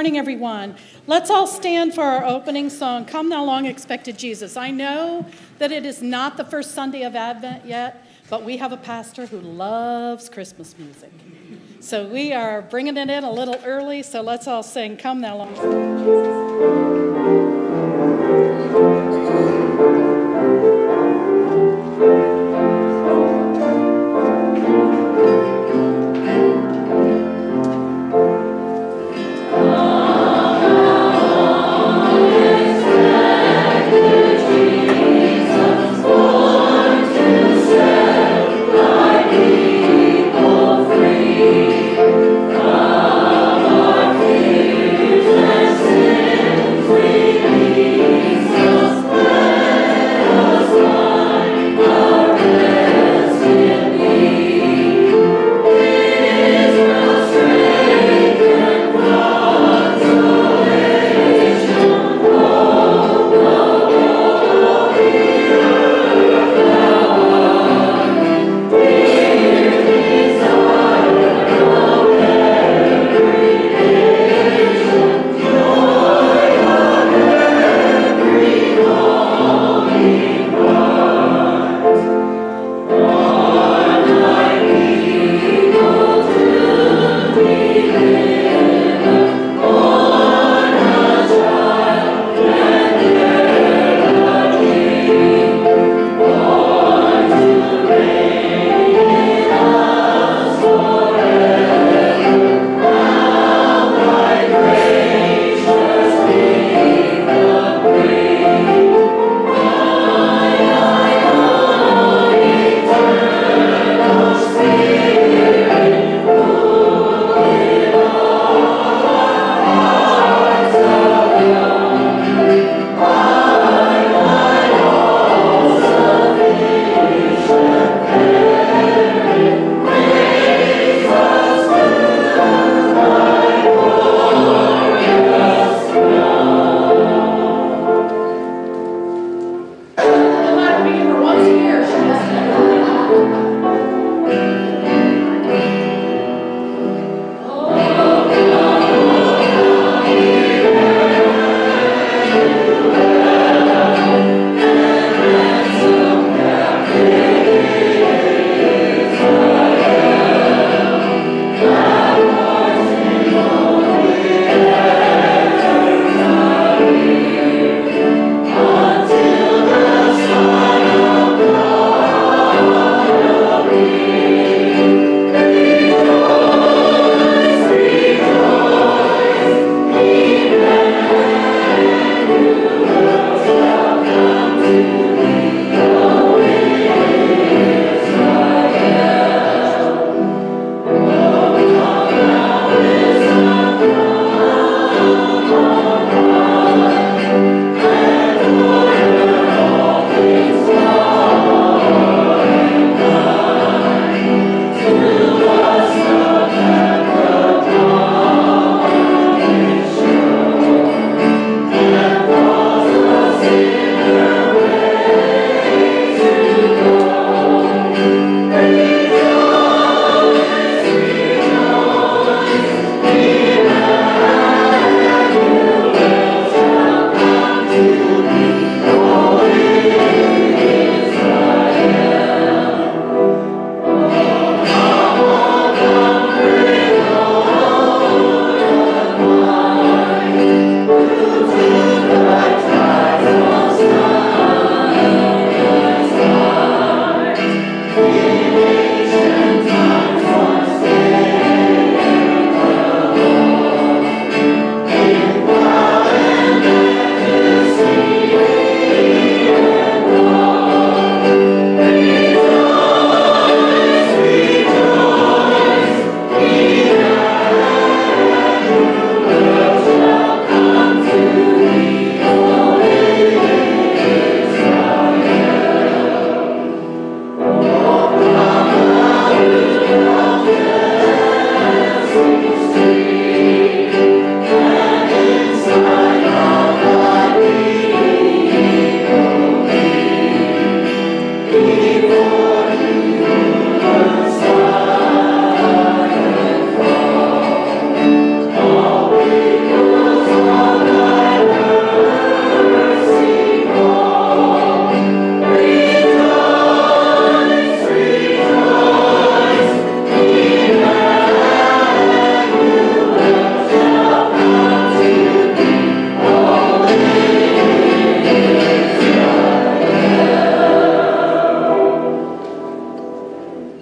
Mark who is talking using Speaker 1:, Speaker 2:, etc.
Speaker 1: morning, everyone. Let's all stand for our opening song, Come Thou Long Expected Jesus. I know that it is not the first Sunday of Advent yet, but we have a pastor who loves Christmas music. So we are bringing it in a little early, so let's all sing, Come Thou Long